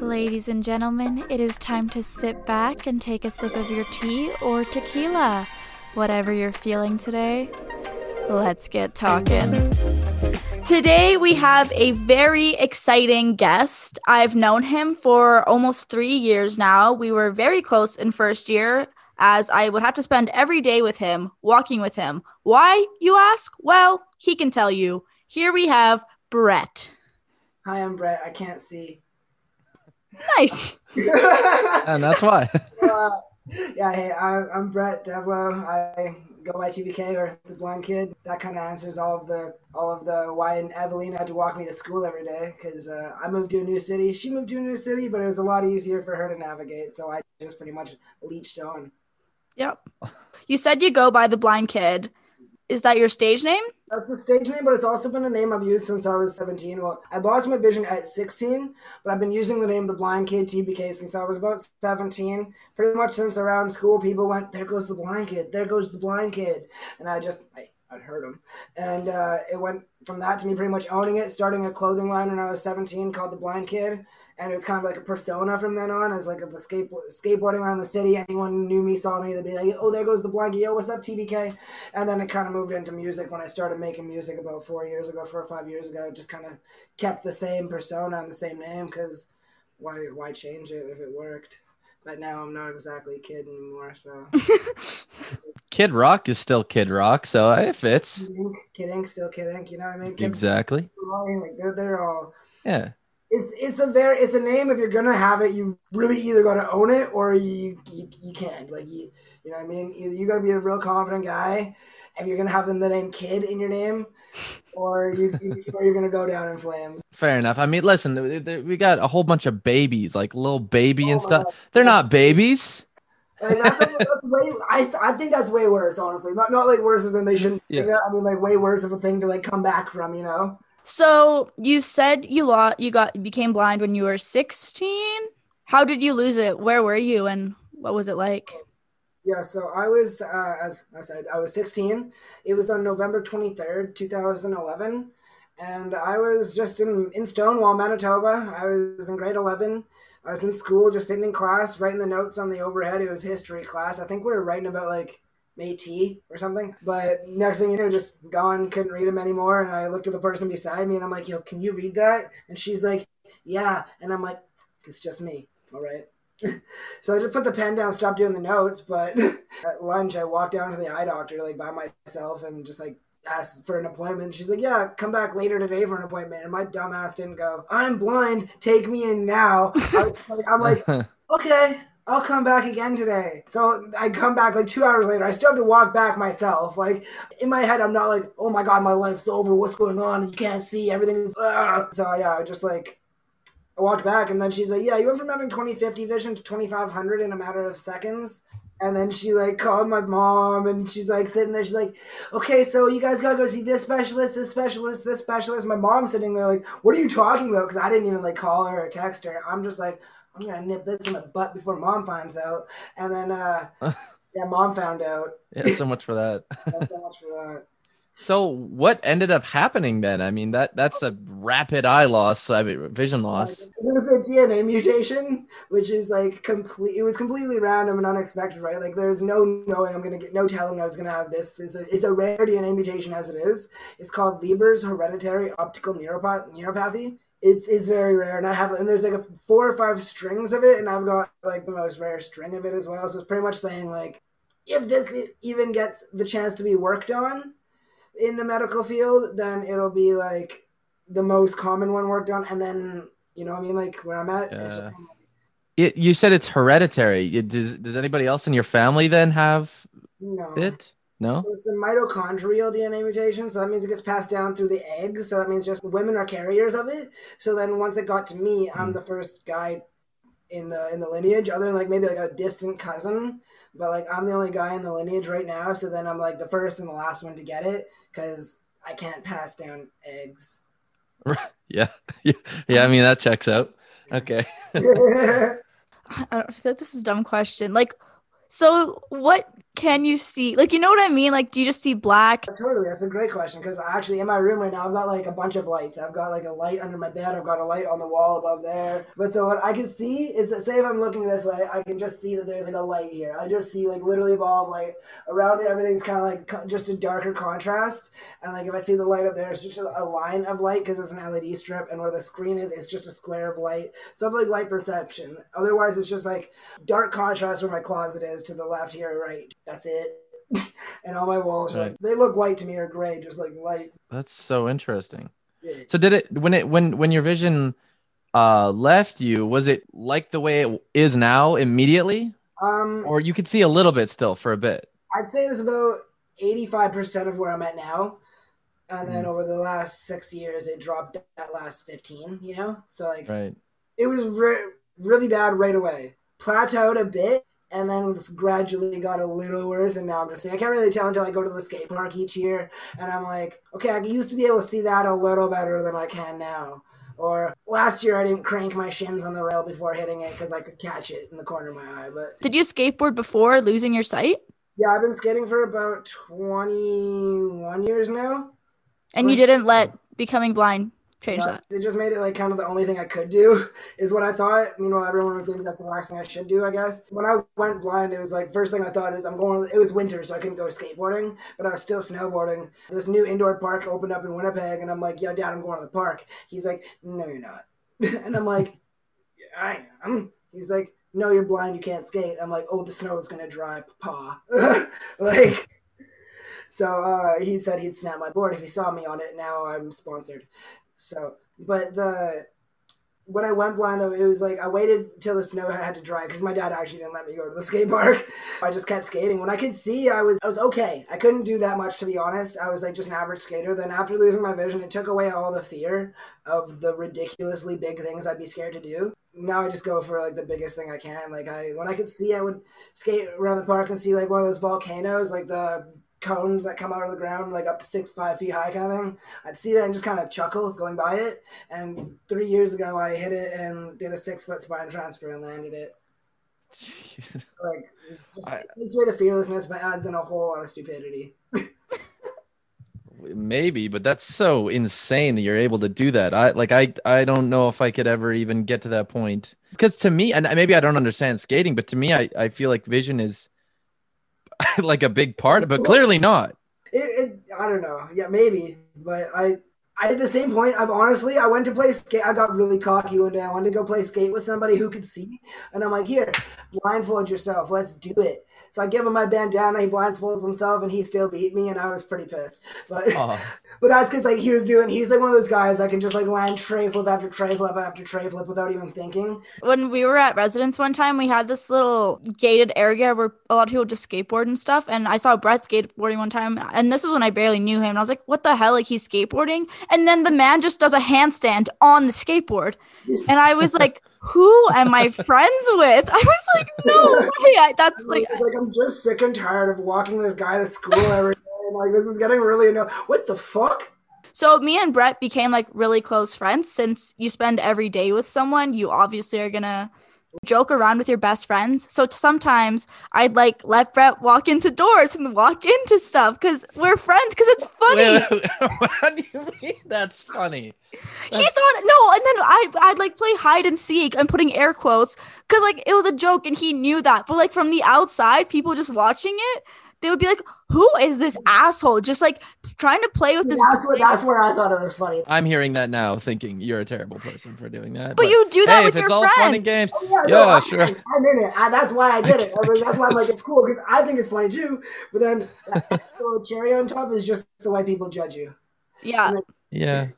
Ladies and gentlemen, it is time to sit back and take a sip of your tea or tequila. Whatever you're feeling today, let's get talking. Today, we have a very exciting guest. I've known him for almost three years now. We were very close in first year, as I would have to spend every day with him, walking with him. Why, you ask? Well, he can tell you. Here we have Brett. Hi, I'm Brett. I can't see. Nice. and that's why. uh, yeah, hey, I, I'm Brett Devlo. I go by TBK or the blind kid. That kind of answers all of the all of the why And Evelina had to walk me to school every day because uh, I moved to a new city. She moved to a new city, but it was a lot easier for her to navigate. So I just pretty much leached on. Yep. You said you go by the blind kid. Is that your stage name? That's the stage name, but it's also been a name I've used since I was 17. Well, I lost my vision at 16, but I've been using the name The Blind Kid TBK since I was about 17. Pretty much since around school, people went, There goes the blind kid, there goes the blind kid. And I just, I, I'd heard them. And uh, it went from that to me pretty much owning it, starting a clothing line when I was 17 called The Blind Kid and it was kind of like a persona from then on as like the skateboard skateboarding around the city. Anyone knew me, saw me, they'd be like, "Oh, there goes the blanket. Yo, what's up, TBK?" And then it kind of moved into music when I started making music about four years ago, four or five years ago. Just kind of kept the same persona and the same name because why why change it if it worked? But now I'm not exactly a kid anymore, so. Kid Rock is still Kid Rock, so it fits. Kid Ink, Kid Ink still Kid Ink, you know what I mean? Kid exactly. Like they're they're all yeah it's it's a very it's a name if you're gonna have it you really either gotta own it or you you, you can't like you you know what I mean either you gotta be a real confident guy if you're gonna have the name kid in your name or you, you or you're gonna go down in flames fair enough I mean listen we got a whole bunch of babies like Lil Baby and oh, stuff they're not babies like that's, that's way, I, I think that's way worse, honestly. Not not like worse than they shouldn't. Yeah. I mean, like way worse of a thing to like come back from, you know. So you said you lost, you got became blind when you were 16. How did you lose it? Where were you, and what was it like? Yeah, so I was, uh, as I said, I was 16. It was on November 23rd, 2011, and I was just in in Stonewall, Manitoba. I was in grade 11. I was in school, just sitting in class, writing the notes on the overhead. It was history class. I think we were writing about like Métis or something. But next thing you know, just gone, couldn't read them anymore. And I looked at the person beside me and I'm like, yo, can you read that? And she's like, yeah. And I'm like, it's just me. All right. so I just put the pen down, stopped doing the notes. But at lunch, I walked down to the eye doctor like by myself and just like asked for an appointment. She's like, "Yeah, come back later today for an appointment." And my dumbass didn't go. I'm blind. Take me in now. I, am like, okay. I'll come back again today. So I come back like two hours later. I still have to walk back myself. Like in my head, I'm not like, oh my god, my life's over. What's going on? You can't see. Everything's. Ugh. So yeah, I just like I walked back, and then she's like, yeah, you went from having 2050 vision to 2500 in a matter of seconds. And then she like called my mom, and she's like sitting there. She's like, "Okay, so you guys gotta go see this specialist, this specialist, this specialist." My mom's sitting there like, "What are you talking about?" Because I didn't even like call her or text her. I'm just like, I'm gonna nip this in the butt before mom finds out. And then, uh, yeah, mom found out. yeah, so much for that. yeah, so much for that. So what ended up happening then? I mean that that's a rapid eye loss, I mean vision loss. It was a DNA mutation, which is like complete. It was completely random and unexpected, right? Like there's no knowing I'm gonna get, no telling I was gonna have this. It's a it's a rare DNA mutation as it is. It's called Leber's hereditary optical neuropathy it's, it's very rare. And i have and there's like a four or five strings of it and i've got like the most rare string of it as well. So it's pretty much saying like if this even gets the chance to be worked on in the medical field then it'll be like the most common one worked on. And then you know what i mean? Like where i'm at yeah. it, you said it's hereditary. Does, does anybody else in your family then have no. it no. So it's a mitochondrial DNA mutation. So that means it gets passed down through the eggs. So that means just women are carriers of it. So then once it got to me, I'm mm. the first guy in the in the lineage, other than like maybe like a distant cousin. But like I'm the only guy in the lineage right now. So then I'm like the first and the last one to get it because I can't pass down eggs. yeah. yeah. Yeah. I mean that checks out. Okay. I don't feel like this is a dumb question. Like, so what can you see? Like, you know what I mean? Like, do you just see black? Totally, that's a great question because actually in my room right now I've got like a bunch of lights. I've got like a light under my bed. I've got a light on the wall above there. But so what I can see is that say if I'm looking this way, I can just see that there's like a light here. I just see like literally a ball of light around it. Everything's kind of like just a darker contrast. And like if I see the light up there, it's just a line of light because it's an LED strip, and where the screen is, it's just a square of light. So I have like light perception. Otherwise, it's just like dark contrast where my closet is to the left here, right. That's it. and all my walls Right. they look white to me or gray, just like light. That's so interesting. Yeah. So did it when it when when your vision uh left you, was it like the way it is now immediately? Um, Or you could see a little bit still for a bit? I'd say it was about eighty-five percent of where I'm at now, and then Mhm. over the last six years, it dropped that last fifteen. You know, so like Right. it was re- really bad right away. Plateaued a bit, and then gradually got a little worse. And now I'm just saying I can't really tell until I go to the skate park each year, and I'm like, okay, I used to be able to see that a little better than I can now. Or last year I didn't crank my shins on the rail before hitting it because I could catch it in the corner of my eye. But Did you skateboard before losing your sight? yeah, I've been skating for about 21 years now. And you didn't let becoming blind change But that. It just made it like kind of the only thing I could do, is what I thought. Meanwhile, everyone would think that's the last thing I should do, I guess. When I went blind, it was like, first thing I thought is I'm going, it was winter, so I couldn't go skateboarding, but I was still snowboarding. This new indoor park opened up in Winnipeg, and I'm like, "Yo, dad, I'm going to the park. He's like, no, you're not. and I'm like, yeah, I am. He's like, no, you're blind, you can't skate. I'm like, oh, the snow is going to dry, Papa." like, so uh, he said he'd snap my board if he saw me on it. Now I'm sponsored. So, but the when I went blind though, it was like I waited till the snow had to dry because my dad actually didn't let me go to the skate park. I just kept skating. When I could see, I was I was okay. I couldn't do that much to be honest. I was like just an average skater. Then after losing my vision, it took away all the fear of the ridiculously big things I'd be scared to do. Now I just go for like the biggest thing I can. Like I when I could see, I would skate around the park and see like one of those volcanoes, like the cones that come out of the ground like up to six five feet high kind of thing i'd see that and just kind of chuckle going by it and three years ago i hit it and did a six foot spine transfer and landed it Jeez. like it's just I- it takes away the fearlessness but adds in a whole lot of stupidity Maybe, but that's so insane that you're able to do that. I like I I don't know if I could ever even get to that point. Because to me, and maybe I don't understand skating, but to me, I, I feel like vision is like a big part, but clearly not. it, it i don't know yeah maybe but i I, at the same point, I'm honestly, I went to play skate. I got really cocky one day. I wanted to go play skate with somebody who could see, and I'm like, "Here, blindfold yourself. Let's do it." So I give him my bandana. He blindfolds himself, and he still beat me, and I was pretty pissed. But Oh, But that's because like he was doing, he's like one of those guys that can just like land tray flip after tray flip after tray flip without even thinking. When we were at residence one time, we had this little gated area where a lot of people just skateboard and stuff. And I saw Brett skateboarding one time, and this was when I barely knew him. And I was like, "What the hell? Like he's skateboarding?" And then the man just does a handstand on the skateboard, and I was like, "Who am I friends with?" I was like, "No way!" I, that's Like, like I'm just sick and tired of walking this guy to school every day. And, like this is getting really annoying. What the fuck? So me and Brett became like really close friends since you spend every day with someone, you obviously are gonna joke around with your best friends. So sometimes I'd like let Brett walk into doors and walk into stuff because we're friends because it's funny. wait, wait, what do you mean? That's funny. he thought no, and then I I'd like play hide and seek. I'm putting air quotes because like it was a joke and he knew that. But like from the outside, people just watching it, they would be like, "Who is this asshole?" Just like trying to play with this. That's what. That's where I thought it was funny. I'm hearing that now, thinking you're a terrible person for doing that. But you do that hey, with if it's your all fun friends. and games, Oh, yeah, Yeah, I'm sure. in. I'm in it. I, that's why I did it. I mean, that's why I'm like it's cool because I think it's funny too. But then the cherry on top is just the way people judge you. Yeah. yeah.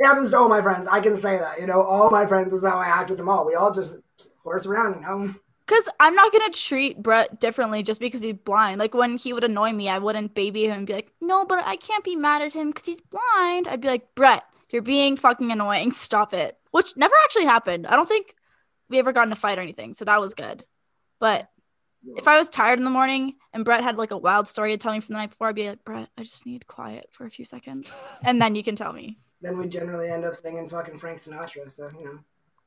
It happens to all my friends. I can say that. You know, all my friends is how I act with them all. We all just horse around. You know. Because I'm not gonna treat Brett differently just because he's blind. Like when he would annoy me, I wouldn't baby him and be like, "No, but I can't be mad at him because he's blind." I'd be like, "Brett, you're being fucking annoying. Stop it." Which never actually happened. I don't think we ever got in a fight or anything, so that was good. But if I was tired in the morning and Brett had like a wild story to tell me from the night before, I'd be like, "Brett, I just need quiet for a few seconds, and then you can tell me." Then we generally end up singing fucking Frank Sinatra. So you know.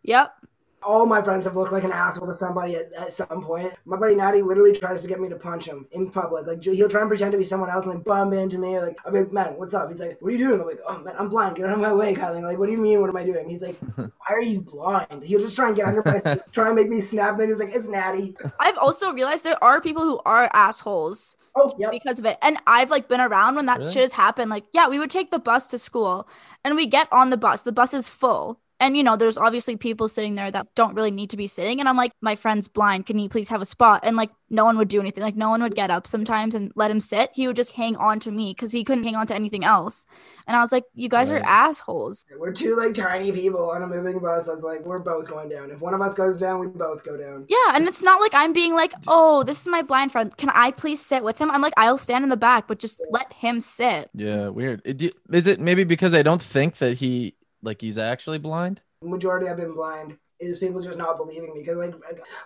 Yep. All my friends have looked like an asshole to somebody at, at some point. My buddy Natty literally tries to get me to punch him in public. Like he'll try and pretend to be someone else and like bump into me. Or like I'll be like, man, what's up? He's like, what are you doing? I'm like, oh man, I'm blind. Get out of my way, Kylie. Like, what do you mean? What am I doing? He's like, why are you blind? He'll just try and get under my try and make me snap. And then he's like, it's Natty. I've also realized there are people who are assholes Oh, yep. because of it. And I've like been around when that Really? shit has happened. Like, yeah, we would take the bus to school and we get on the bus. The bus is full. And you know, there's obviously people sitting there that don't really need to be sitting. And I'm like, my friend's blind. Can he please have a spot? And like, no one would do anything. Like, no one would get up sometimes and let him sit. He would just hang on to me because he couldn't hang on to anything else. And I was like, you guys Right. are assholes. We're two like tiny people on a moving bus. That's like we're both going down. If one of us goes down, we both go down. Yeah. And it's not like I'm being like, oh, this is my blind friend. Can I please sit with him? I'm like, I'll stand in the back, but just let him sit. Yeah, weird. Is it maybe because they don't think that he like he's actually blind? majority I've been blind is people just not believing me because like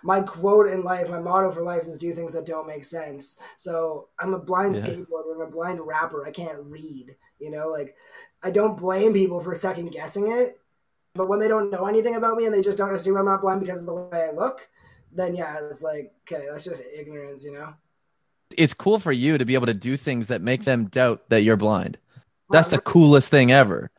my quote in life, my motto for life is do things that don't make sense. So I'm a blind Yeah. skateboarder, I'm a blind rapper. I can't read, you know, like I don't blame people for second guessing it, but when they don't know anything about me and they just don't assume I'm not blind because of the way I look, then yeah, it's like okay, that's just ignorance, you know. It's cool for you to be able to do things that make them doubt that you're blind. That's the coolest thing ever.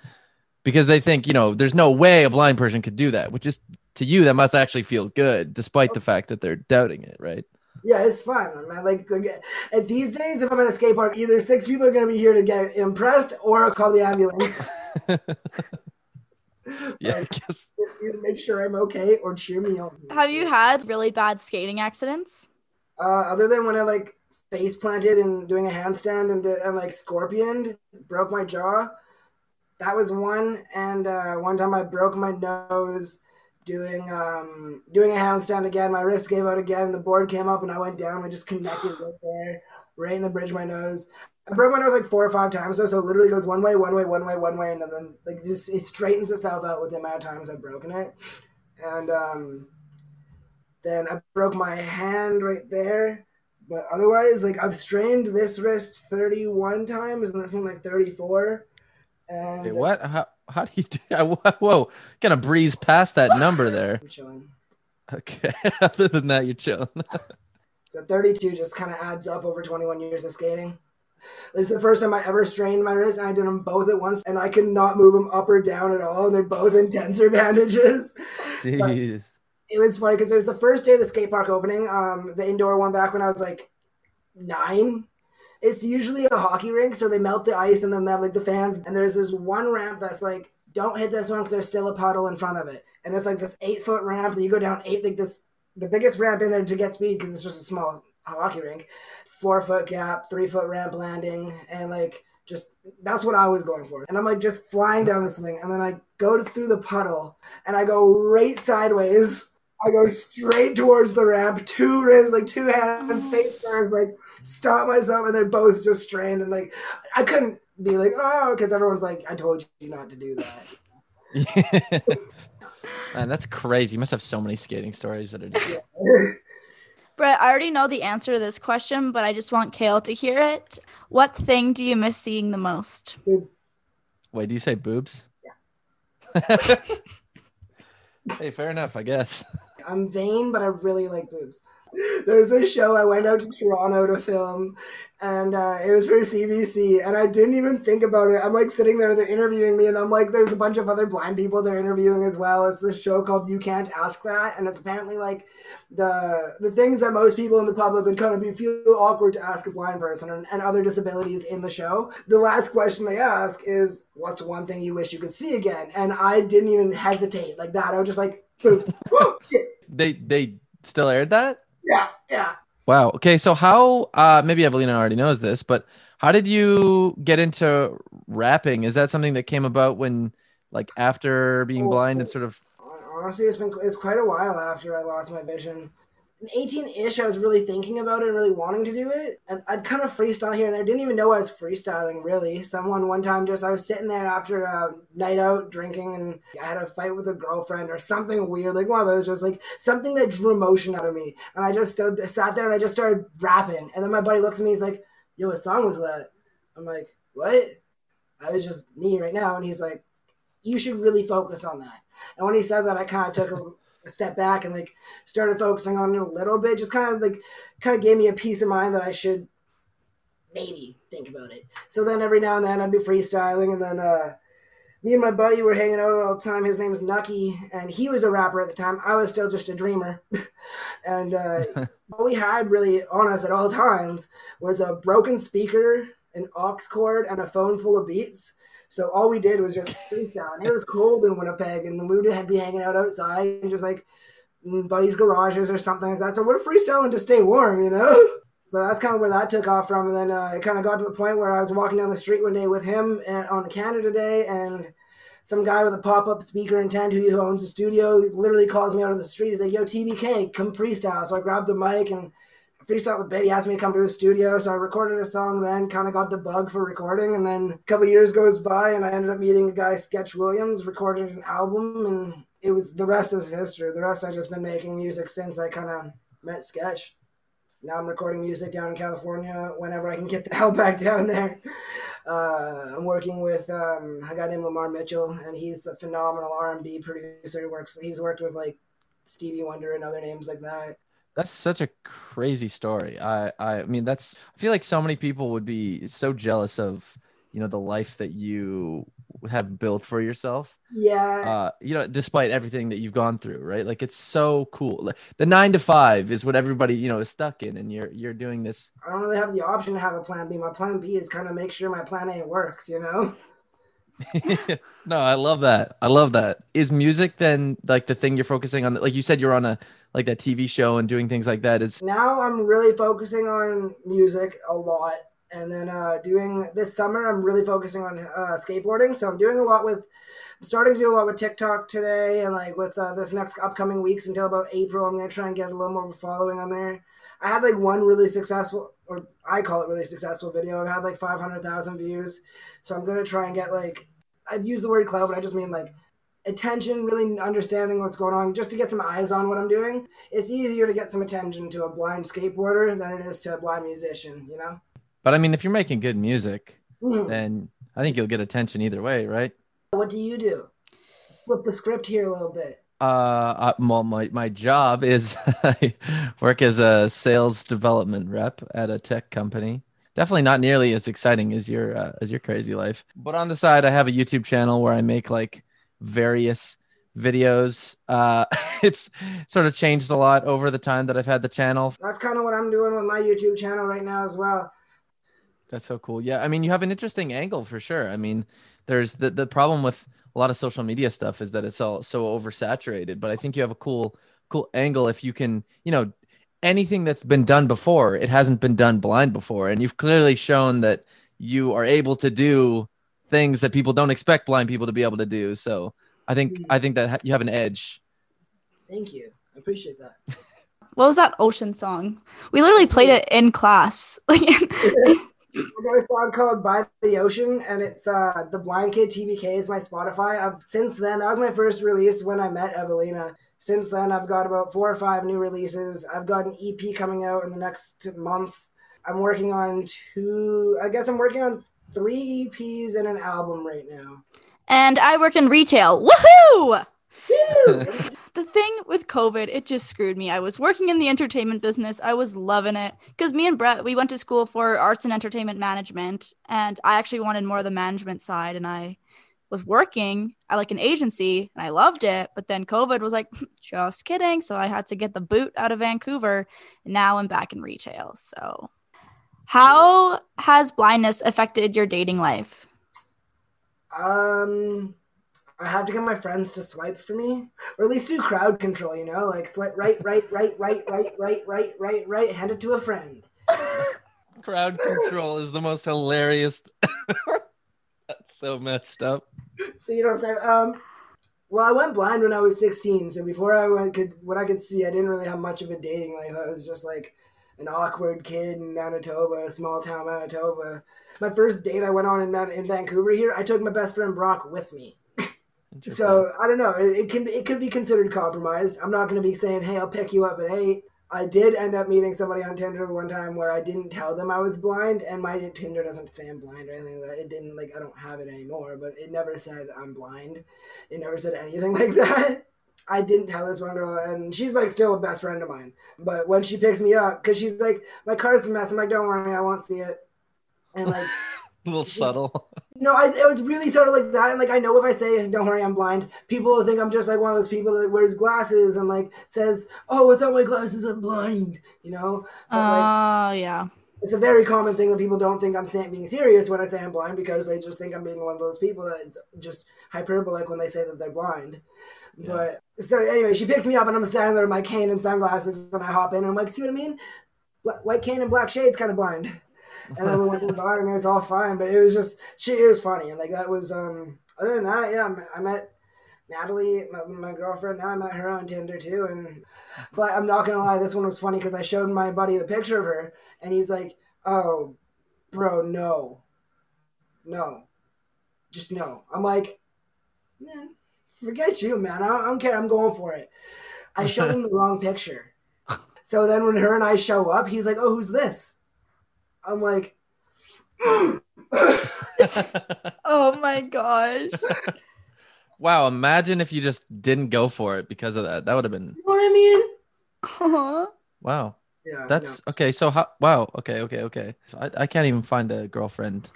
Because they think, you know, there's no way a blind person could do that, which is to you that must actually feel good despite the fact that they're doubting it, right? Yeah, it's fun, man. Like, like at these days, if I'm at a skate park, either six people are gonna be here to get impressed or call the ambulance. Yeah, I guess. either make sure I'm okay or cheer me on. Have you had really bad skating accidents? Uh, other than when I like face planted and doing a handstand and did, and like scorpioned, broke my jaw. That was one, and uh, one time I broke my nose doing um doing a handstand again. My wrist gave out again. The board came up and I went down. We just connected right there, right in the bridge of my nose. I broke my nose like four or five times though, so it literally goes one way, one way, one way, one way, and then like this, it straightens itself out with the amount of times I've broken it. And um, then I broke my hand right there. But otherwise, like I've strained this wrist 31 times and this one like 34. And Wait, what? How, how do you do? I- Whoa, kind of breeze past that number there. I'm chilling. Okay. Other than that, you're chilling. So 32 just kind of adds up over 21 years of skating. This is the first time I ever strained my wrist, and I did them both at once, and I could not move them up or down at all. And they're both in tensor bandages. Jeez. It was funny because it was the first day of the skate park opening, um, the indoor one back when I was like nine. It's usually a hockey rink, so they melt the ice and then they have like the fans. And there's this one ramp that's like, don't hit this one because there's still a puddle in front of it. And it's like this eight foot ramp that you go down eight, like this, the biggest ramp in there to get speed because it's just a small hockey rink. Four foot gap, three foot ramp landing, and like just that's what I was going for. And I'm like just flying down this thing, and then I go through the puddle, and I go right sideways. I go straight towards the ramp, two wrists, like two hands, oh. face first, like stop myself, and they're both just strained, and like I couldn't be like, oh, because everyone's like, I told you not to do that. Man, that's crazy. You must have so many skating stories that are just Brett, I already know the answer to this question, but I just want Kale to hear it. What thing do you miss seeing the most? Wait, do you say boobs? Yeah. hey, fair enough, I guess. I'm vain, but I really like boobs. There's a show I went out to Toronto to film, and uh, it was for CBC, and I didn't even think about it. I'm like sitting there, they're interviewing me, and I'm like, there's a bunch of other blind people they're interviewing as well. It's this show called You Can't Ask That, and it's apparently like the the things that most people in the public would kind of be feel awkward to ask a blind person and, and other disabilities in the show. The last question they ask is, "What's one thing you wish you could see again?" And I didn't even hesitate like that. I was just like, boobs. Oh. They they still aired that? Yeah, yeah. Wow. Okay, so how uh maybe Evelina already knows this, but how did you get into rapping? Is that something that came about when like after being blind and sort of Honestly, it's been it's quite a while after I lost my vision. In 18-ish, I was really thinking about it and really wanting to do it. And I'd kind of freestyle here and there. Didn't even know I was freestyling, really. Someone one time just, I was sitting there after a night out drinking and I had a fight with a girlfriend or something weird, like one of those, just like something that drew emotion out of me. And I just stood, sat there and I just started rapping. And then my buddy looks at me, he's like, yo, what song was that? I'm like, what? I was just me right now. And he's like, you should really focus on that. And when he said that, I kind of took a, a step back and like started focusing on it a little bit. Just kind of like kind of gave me a peace of mind that I should maybe think about it. So then every now and then I'd be freestyling, and then uh, me and my buddy were hanging out all the time. His name was Nucky, and he was a rapper at the time. I was still just a dreamer, and uh, all we had really on us at all times was a broken speaker, an aux cord, and a phone full of beats. So all we did was just freestyle. And it was cold in Winnipeg, and we would be hanging out outside and just like buddies' garages or something like that. So we're freestyling to stay warm, you know. So that's kind of where that took off from. And then uh, it kind of got to the point where I was walking down the street one day with him and, on Canada Day, and some guy with a pop up speaker in tent who owns a studio literally calls me out of the street. He's like, "Yo, TBK, come freestyle." So I grabbed the mic and freestyle the bit. He asked me to come to his studio, so I recorded a song. Then kind of got the bug for recording, and then a couple years goes by, and I ended up meeting a guy, Sketch Williams, recorded an album, and it was the rest is history. The rest I just been making music since I kind of met Sketch now I'm recording music down in California whenever I can get the hell back down there. Uh, I'm working with um, a guy named Lamar Mitchell, and he's a phenomenal R&B producer. He works. He's worked with like Stevie Wonder and other names like that. That's such a crazy story. I, I mean, that's. I feel like so many people would be so jealous of, you know, the life that you have built for yourself. Yeah. Uh, you know, despite everything that you've gone through, right? Like it's so cool. Like, the nine to five is what everybody, you know, is stuck in, and you're you're doing this. I don't really have the option to have a plan B. My plan B is kind of make sure my plan A works. You know. no, I love that. I love that. Is music then like the thing you're focusing on? Like you said, you're on a like that TV show and doing things like that. Is now I'm really focusing on music a lot and then uh, doing this summer i'm really focusing on uh, skateboarding so i'm doing a lot with i'm starting to do a lot with tiktok today and like with uh, this next upcoming weeks until about april i'm to try and get a little more following on there i had like one really successful or i call it really successful video it had like 500000 views so i'm going to try and get like i'd use the word cloud but i just mean like attention, really understanding what's going on, just to get some eyes on what I'm doing. It's easier to get some attention to a blind skateboarder than it is to a blind musician, you know? But I mean, if you're making good music, mm. then I think you'll get attention either way, right? What do you do? Flip the script here a little bit. Uh, well, my my job is I work as a sales development rep at a tech company. Definitely not nearly as exciting as your uh, as your crazy life. But on the side, I have a YouTube channel where I make like various videos. Uh, it's sort of changed a lot over the time that I've had the channel. That's kind of what I'm doing with my YouTube channel right now as well. That's so cool. Yeah, I mean, you have an interesting angle for sure. I mean, there's the the problem with a lot of social media stuff is that it's all so oversaturated. But I think you have a cool cool angle if you can, you know, anything that's been done before, it hasn't been done blind before, and you've clearly shown that you are able to do things that people don't expect blind people to be able to do. So I think mm-hmm. I think that you have an edge. Thank you. I appreciate that. What was that ocean song? We literally played it in class. I got a song called "By the Ocean," and it's uh, the Blind Kid TBK is my Spotify. I've, since then, that was my first release when I met Evelina. Since then, I've got about four or five new releases. I've got an EP coming out in the next month. I'm working on two. I guess I'm working on three EPs and an album right now. And I work in retail. Woohoo! the thing with COVID, it just screwed me. I was working in the entertainment business. I was loving it because me and Brett, we went to school for arts and entertainment management, and I actually wanted more of the management side. And I was working at like an agency, and I loved it. But then COVID was like, just kidding. So I had to get the boot out of Vancouver, and now I'm back in retail. So, how has blindness affected your dating life? Um I have to get my friends to swipe for me, or at least do crowd control. You know, like swipe right, right, right, right, right, right, right, right, right. Hand it to a friend. crowd control is the most hilarious. That's so messed up. So you know what I'm saying? Um, well, I went blind when I was 16, so before I went, could what I could see, I didn't really have much of a dating life. I was just like an awkward kid in Manitoba, small town Manitoba. My first date I went on in, in Vancouver here, I took my best friend Brock with me. So I don't know. It, it, can it could be considered compromise. I'm not going to be saying, "Hey, I'll pick you up at 8. I did end up meeting somebody on Tinder one time where I didn't tell them I was blind, and my Tinder doesn't say I'm blind or anything like that. It didn't like I don't have it anymore, but it never said I'm blind. It never said anything like that. I didn't tell this one girl, and she's like still a best friend of mine. But when she picks me up, because she's like, my car's a mess. I'm like, don't worry, I won't see it. And like, A little subtle. no, I, it was really sort of like that. And like, I know if I say, don't worry, I'm blind, people will think I'm just like one of those people that wears glasses and like says, oh, without my glasses, I'm blind, you know? But, like, Oh yeah. it's a very common thing that people don't think I'm being serious when I say I'm blind because they just think I'm being one of those people that is just hyperbolic when they say that they're blind. Yeah. But so anyway, she picks me up and I'm standing there with my cane and sunglasses and I hop in and I'm like, see what I mean? Bla- White cane and black shades, kind of blind. And then we went to the bar and it was all fine, but it was just she it was funny and like that was um. Other than that, yeah, I met- Natalie, my, my girlfriend. Now I met her on Tinder too, and but I'm not gonna lie, this one was funny because I showed my buddy the picture of her, and he's like, "Oh, bro, no, no, just no." I'm like, "Man, forget you, man. I I don't care. I'm going for it." I showed him the wrong picture, so then when her and I show up, he's like, "Oh, who's this?" I'm like. Oh my gosh. wow, imagine if you just didn't go for it because of that. That would have been You know what I mean? Aw. wow. Yeah. That's okay. So how? Wow. Okay. Okay. Okay. I, I can't even find a girlfriend,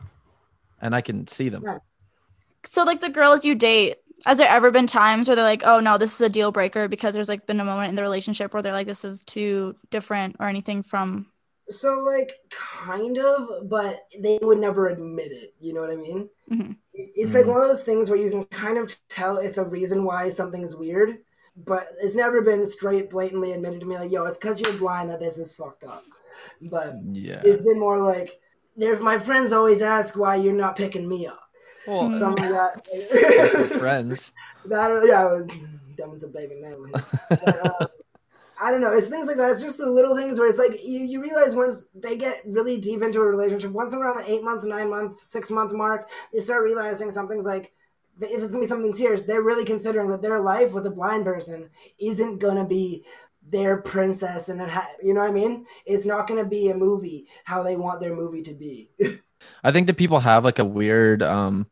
and I can see them. Yeah. So like the girls you date, has there ever been times where they're like, oh no, this is a deal breaker because there's like been a moment in the relationship where they're like, this is too different or anything from no. So like kind of, but they would never admit it. You know what I mean? Mhm. It's Mhm. like one of those things where you can kind of tell it's a reason why something is weird, but it's never been straight blatantly admitted to me like, yo, it's because you're blind that this is fucked up. But Yeah. it's been more like, there's my friends always ask why you're not picking me up. Well, Something like that. friends. that yeah, dumb as a bacon nail. But, uh, I don't know. It's things like that. It's just the little things where it's like you, you realize once they get really deep into a relationship, once around the eight month, nine month, six month mark, they start realizing something's like if it's gonna be something serious, they're really considering that their life with a blind person isn't gonna be their princess and ha- you know what I mean? It's not gonna be a movie how they want their movie to be. I think that people have like a weird um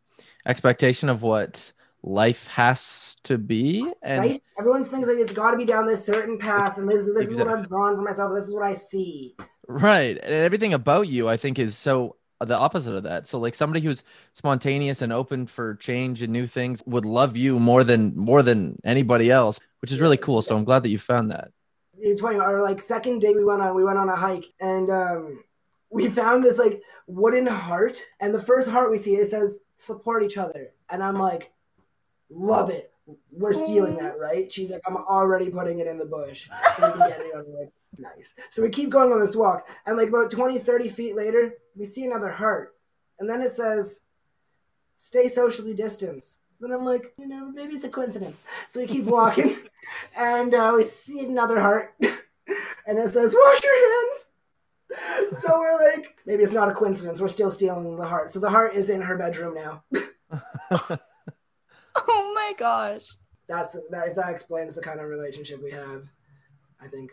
expectation of what life has to be, and right? Everyone thinks like it's got to be down this certain path, and this, this is what I've drawn for myself. This is what I see. Right. And everything about you, I think, is so the opposite of that. So like somebody who's spontaneous and open for change and new things would love you more than more than anybody else, which is really cool. So I'm glad that you found that. It's funny. Our like second day we went on, we went on a hike, and um, we found this like wooden heart, and the first heart we see it says support each other, and I'm like, love it. We're stealing that, right? She's like, I'm already putting it in the bush so we can get it. I'm like, nice. So we keep going on this walk, and like about 20, 30 feet later, we see another heart, and then it says, stay socially distanced. Then I'm like, you know, maybe it's a coincidence. So we keep walking, and uh, we see another heart, and it says, wash your hands. So we're like, maybe it's not a coincidence. We're still stealing the heart. So the heart is in her bedroom now. Oh my gosh. That's that. If that explains the kind of relationship we have, I think.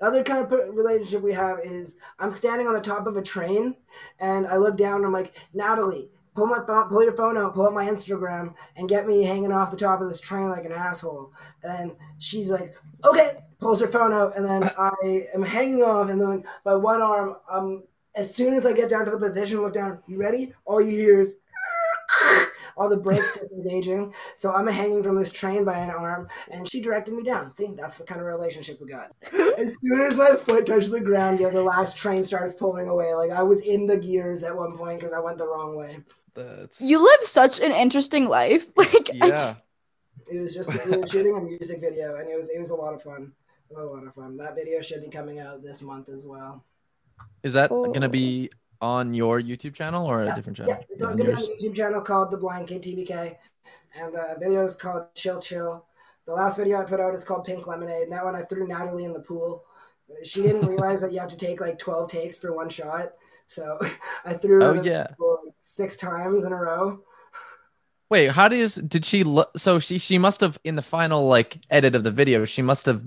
The other kind of relationship we have is I'm standing on the top of a train, and I look down. and I'm like, Natalie, pull my phone, pull your phone out, pull up my Instagram, and get me hanging off the top of this train like an asshole. And she's like, okay, pulls her phone out, and then I am hanging off, and then by one arm, um, as soon as I get down to the position, look down. You ready? All you hear is all the brakes disengaging. So I'm hanging from this train by an arm, and she directed me down. See, that's the kind of relationship we got. As soon as my foot touched the ground, yeah, the last train starts pulling away. Like I was in the gears at one point because I went the wrong way. That's You live such an interesting life. Like yeah. just- It was just we were shooting a music video, and it was it was a lot of fun. A lot of fun. That video should be coming out this month as well. Is that Oh. gonna be on your YouTube channel or a different channel? Yeah, it's On on, gonna be on yours? a YouTube channel called The Blind Kid TBK, and the video is called Chill Chill. The last video I put out is called Pink Lemonade, and that one I threw Natalie in the pool. She didn't realize that you have to take like 12 takes for one shot, so I threw her Oh, in the yeah. pool like six times in a row. Wait, how does did she look? So she she must have in the final like edit of the video, she must have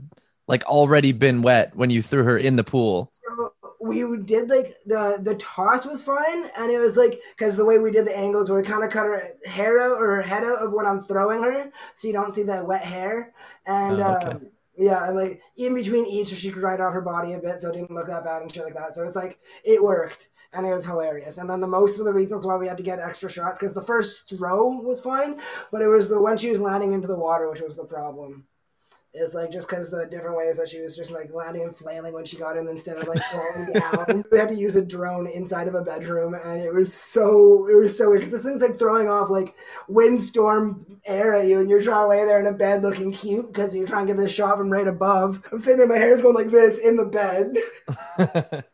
like already been wet when you threw her in the pool. So we did like the the toss was fine, and it was like because the way we did the angles, we kind of cut her hair out or her head out of when I'm throwing her, so you don't see that wet hair, and. Oh, okay. um, yeah, and like in between each, she could ride off her body a bit, so it didn't look that bad and shit like that. So it's like it worked, and it was hilarious. And then the most of the reasons why we had to get extra shots because the first throw was fine, but it was the when she was landing into the water which was the problem. It's like just because the different ways that she was just like landing and flailing when she got in instead of like falling down. We had to use a drone inside of a bedroom, and it was so it was so weird because this thing's like throwing off like windstorm air at you, and you're trying to lay there in a bed looking cute because you're trying to get this shot from right above. I'm sitting there, my hair's going like this in the bed.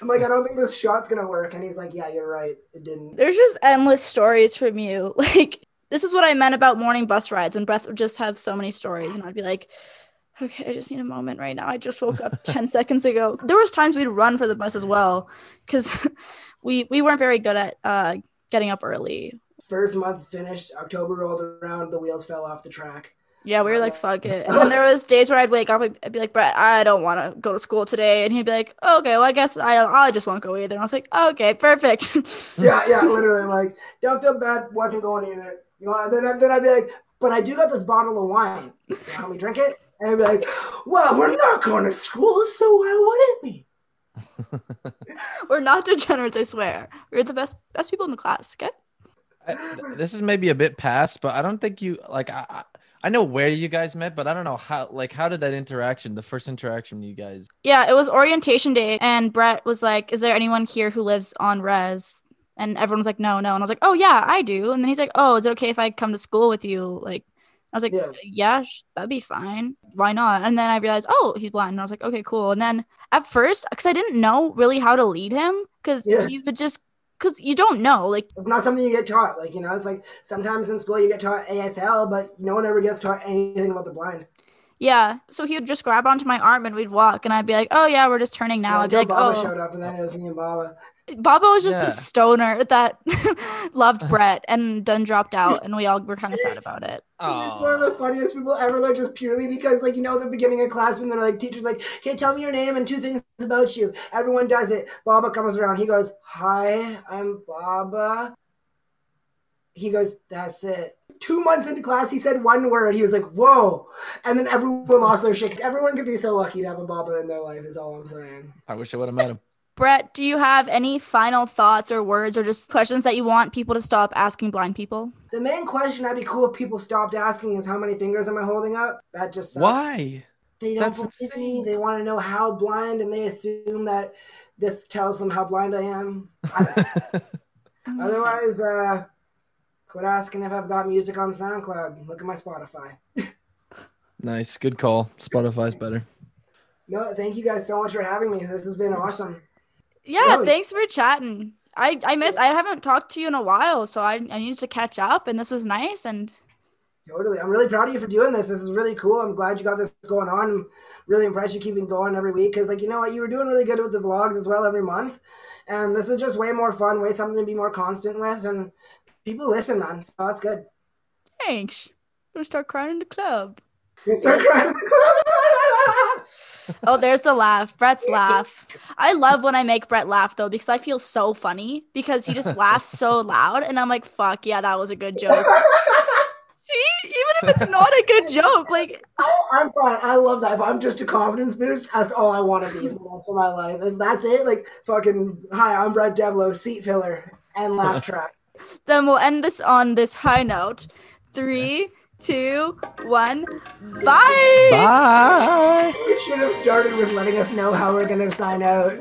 I'm like, I don't think this shot's gonna work, and he's like, Yeah, you're right, it didn't. There's just endless stories from you. Like this is what I meant about morning bus rides when Brett would just have so many stories and I'd be like, okay, I just need a moment right now. I just woke up 10 seconds ago. There was times we'd run for the bus as well because we we weren't very good at uh, getting up early. First month finished, October rolled around, the wheels fell off the track. Yeah, we were like, fuck it. And then there was days where I'd wake up, I'd I'd be like, Brett, I don't want to go to school today. And he'd be like, okay, well, I guess I, I just won't go either. And I was like, okay, perfect. Yeah, yeah, literally. I'm like, don't feel bad, wasn't going either. You know, and then, then I'd be like, but I do got this bottle of wine. You wanna help me drink it? And I'd be like, well, we're not going to school, so why wouldn't we? we're not degenerates, I swear. We're the best best people in the class, okay? I- this is maybe a bit past, but I don't think you like. I, I I know where you guys met, but I don't know how. Like, how did that interaction, the first interaction, you guys? Yeah, it was orientation day, and Brett was like, "Is there anyone here who lives on res?" And everyone was like, "No, no." And I was like, "Oh yeah, I do." And then he's like, "Oh, is it okay if I come to school with you?" Like, I was like, Yeah. "Yeah, sh- that'd be fine. Why not?" And then I realized, "Oh, he's blind." And I was like, "Okay, cool." And then at first, because I didn't know really how to lead him, because Yeah. he would just, because you don't know, like, It's not something you get taught. Like, you know, it's like sometimes in school you get taught ASL, but no one ever gets taught anything about the blind. yeah. So he would just grab onto my arm and we'd walk, and I'd be like, "Oh yeah, we're just turning now." Yeah, I'd be like, Baba "Oh." showed up, and then it was me and Baba. Baba was just Yeah. the stoner that loved uh-huh. Brett and then dropped out, and we all were kind of sad about it. He's one of the funniest people ever, like just purely because, like, you know, at the beginning of class when they're like, teachers like, "Okay, tell me your name and two things about you." Everyone does it. Baba comes around. He goes, "Hi, I'm Baba." He goes, "That's it." Two months into class, he said one word. He was like, "Whoa!" And then everyone lost their shit. Everyone could be so lucky to have a Baba in their life. Is all I'm saying. I wish I would have met him. Brett, do you have any final thoughts or words or just questions that you want people to stop asking blind people? The main question I'd be cool if people stopped asking is how many fingers am I holding up? That just sucks. Why? They don't That's believe me. They want to know how blind, and they assume that this tells them how blind I am. Otherwise, uh, quit asking if I've got music on SoundCloud. Look at my Spotify. nice, good call. Spotify's better. No, thank you guys so much for having me. This has been awesome. Yeah, Really? thanks for chatting. I I miss I haven't talked to you in a while, so I I needed to catch up, and this was nice. And Totally. I'm really proud of you for doing this. This is really cool. I'm glad you got this going on. I'm really impressed you keeping going every week because, like, you know what? You were doing really good with the vlogs as well every month. And this is just way more fun, way something to be more constant with. And people listen, man. So that's good. thanks. I'm gonna start crying in the club. You start crying in the club. Oh, there's the laugh. Brett's laugh. I love when I make Brett laugh though because I feel so funny because he just laughs so loud, and I'm like, "Fuck yeah, that was a good joke." See, even if it's not a good joke, like oh, I'm fine. I love that. If I'm just a confidence boost, that's all I want to be for the rest of my life. If that's it, like fucking, hi, I'm Brett Devlo, seat filler and laugh track. then we'll end this on this high note. Three, two, one, bye. Bye. We should have started with letting us know how we're gonna sign out.